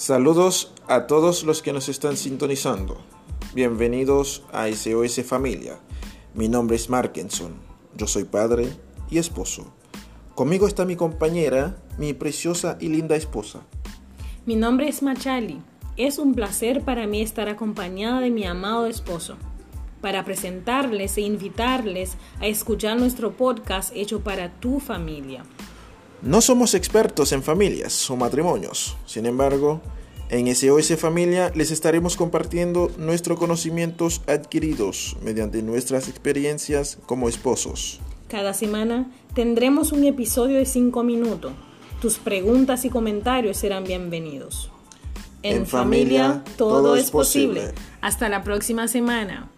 Saludos a todos los que nos están sintonizando. Bienvenidos a SOS Familia. Mi nombre es Markenson. Yo soy padre y esposo. Conmigo está mi compañera, mi preciosa y linda esposa. Mi nombre es Machali. Es un placer para mí estar acompañada de mi amado esposo para presentarles e invitarles a escuchar nuestro podcast hecho para tu familia. No somos expertos en familias o matrimonios, sin embargo, en SOS Familia les estaremos compartiendo nuestros conocimientos adquiridos mediante nuestras experiencias como esposos. Cada semana tendremos un episodio de 5 minutos. Tus preguntas y comentarios serán bienvenidos. En, familia, todo, es posible. Hasta la próxima semana.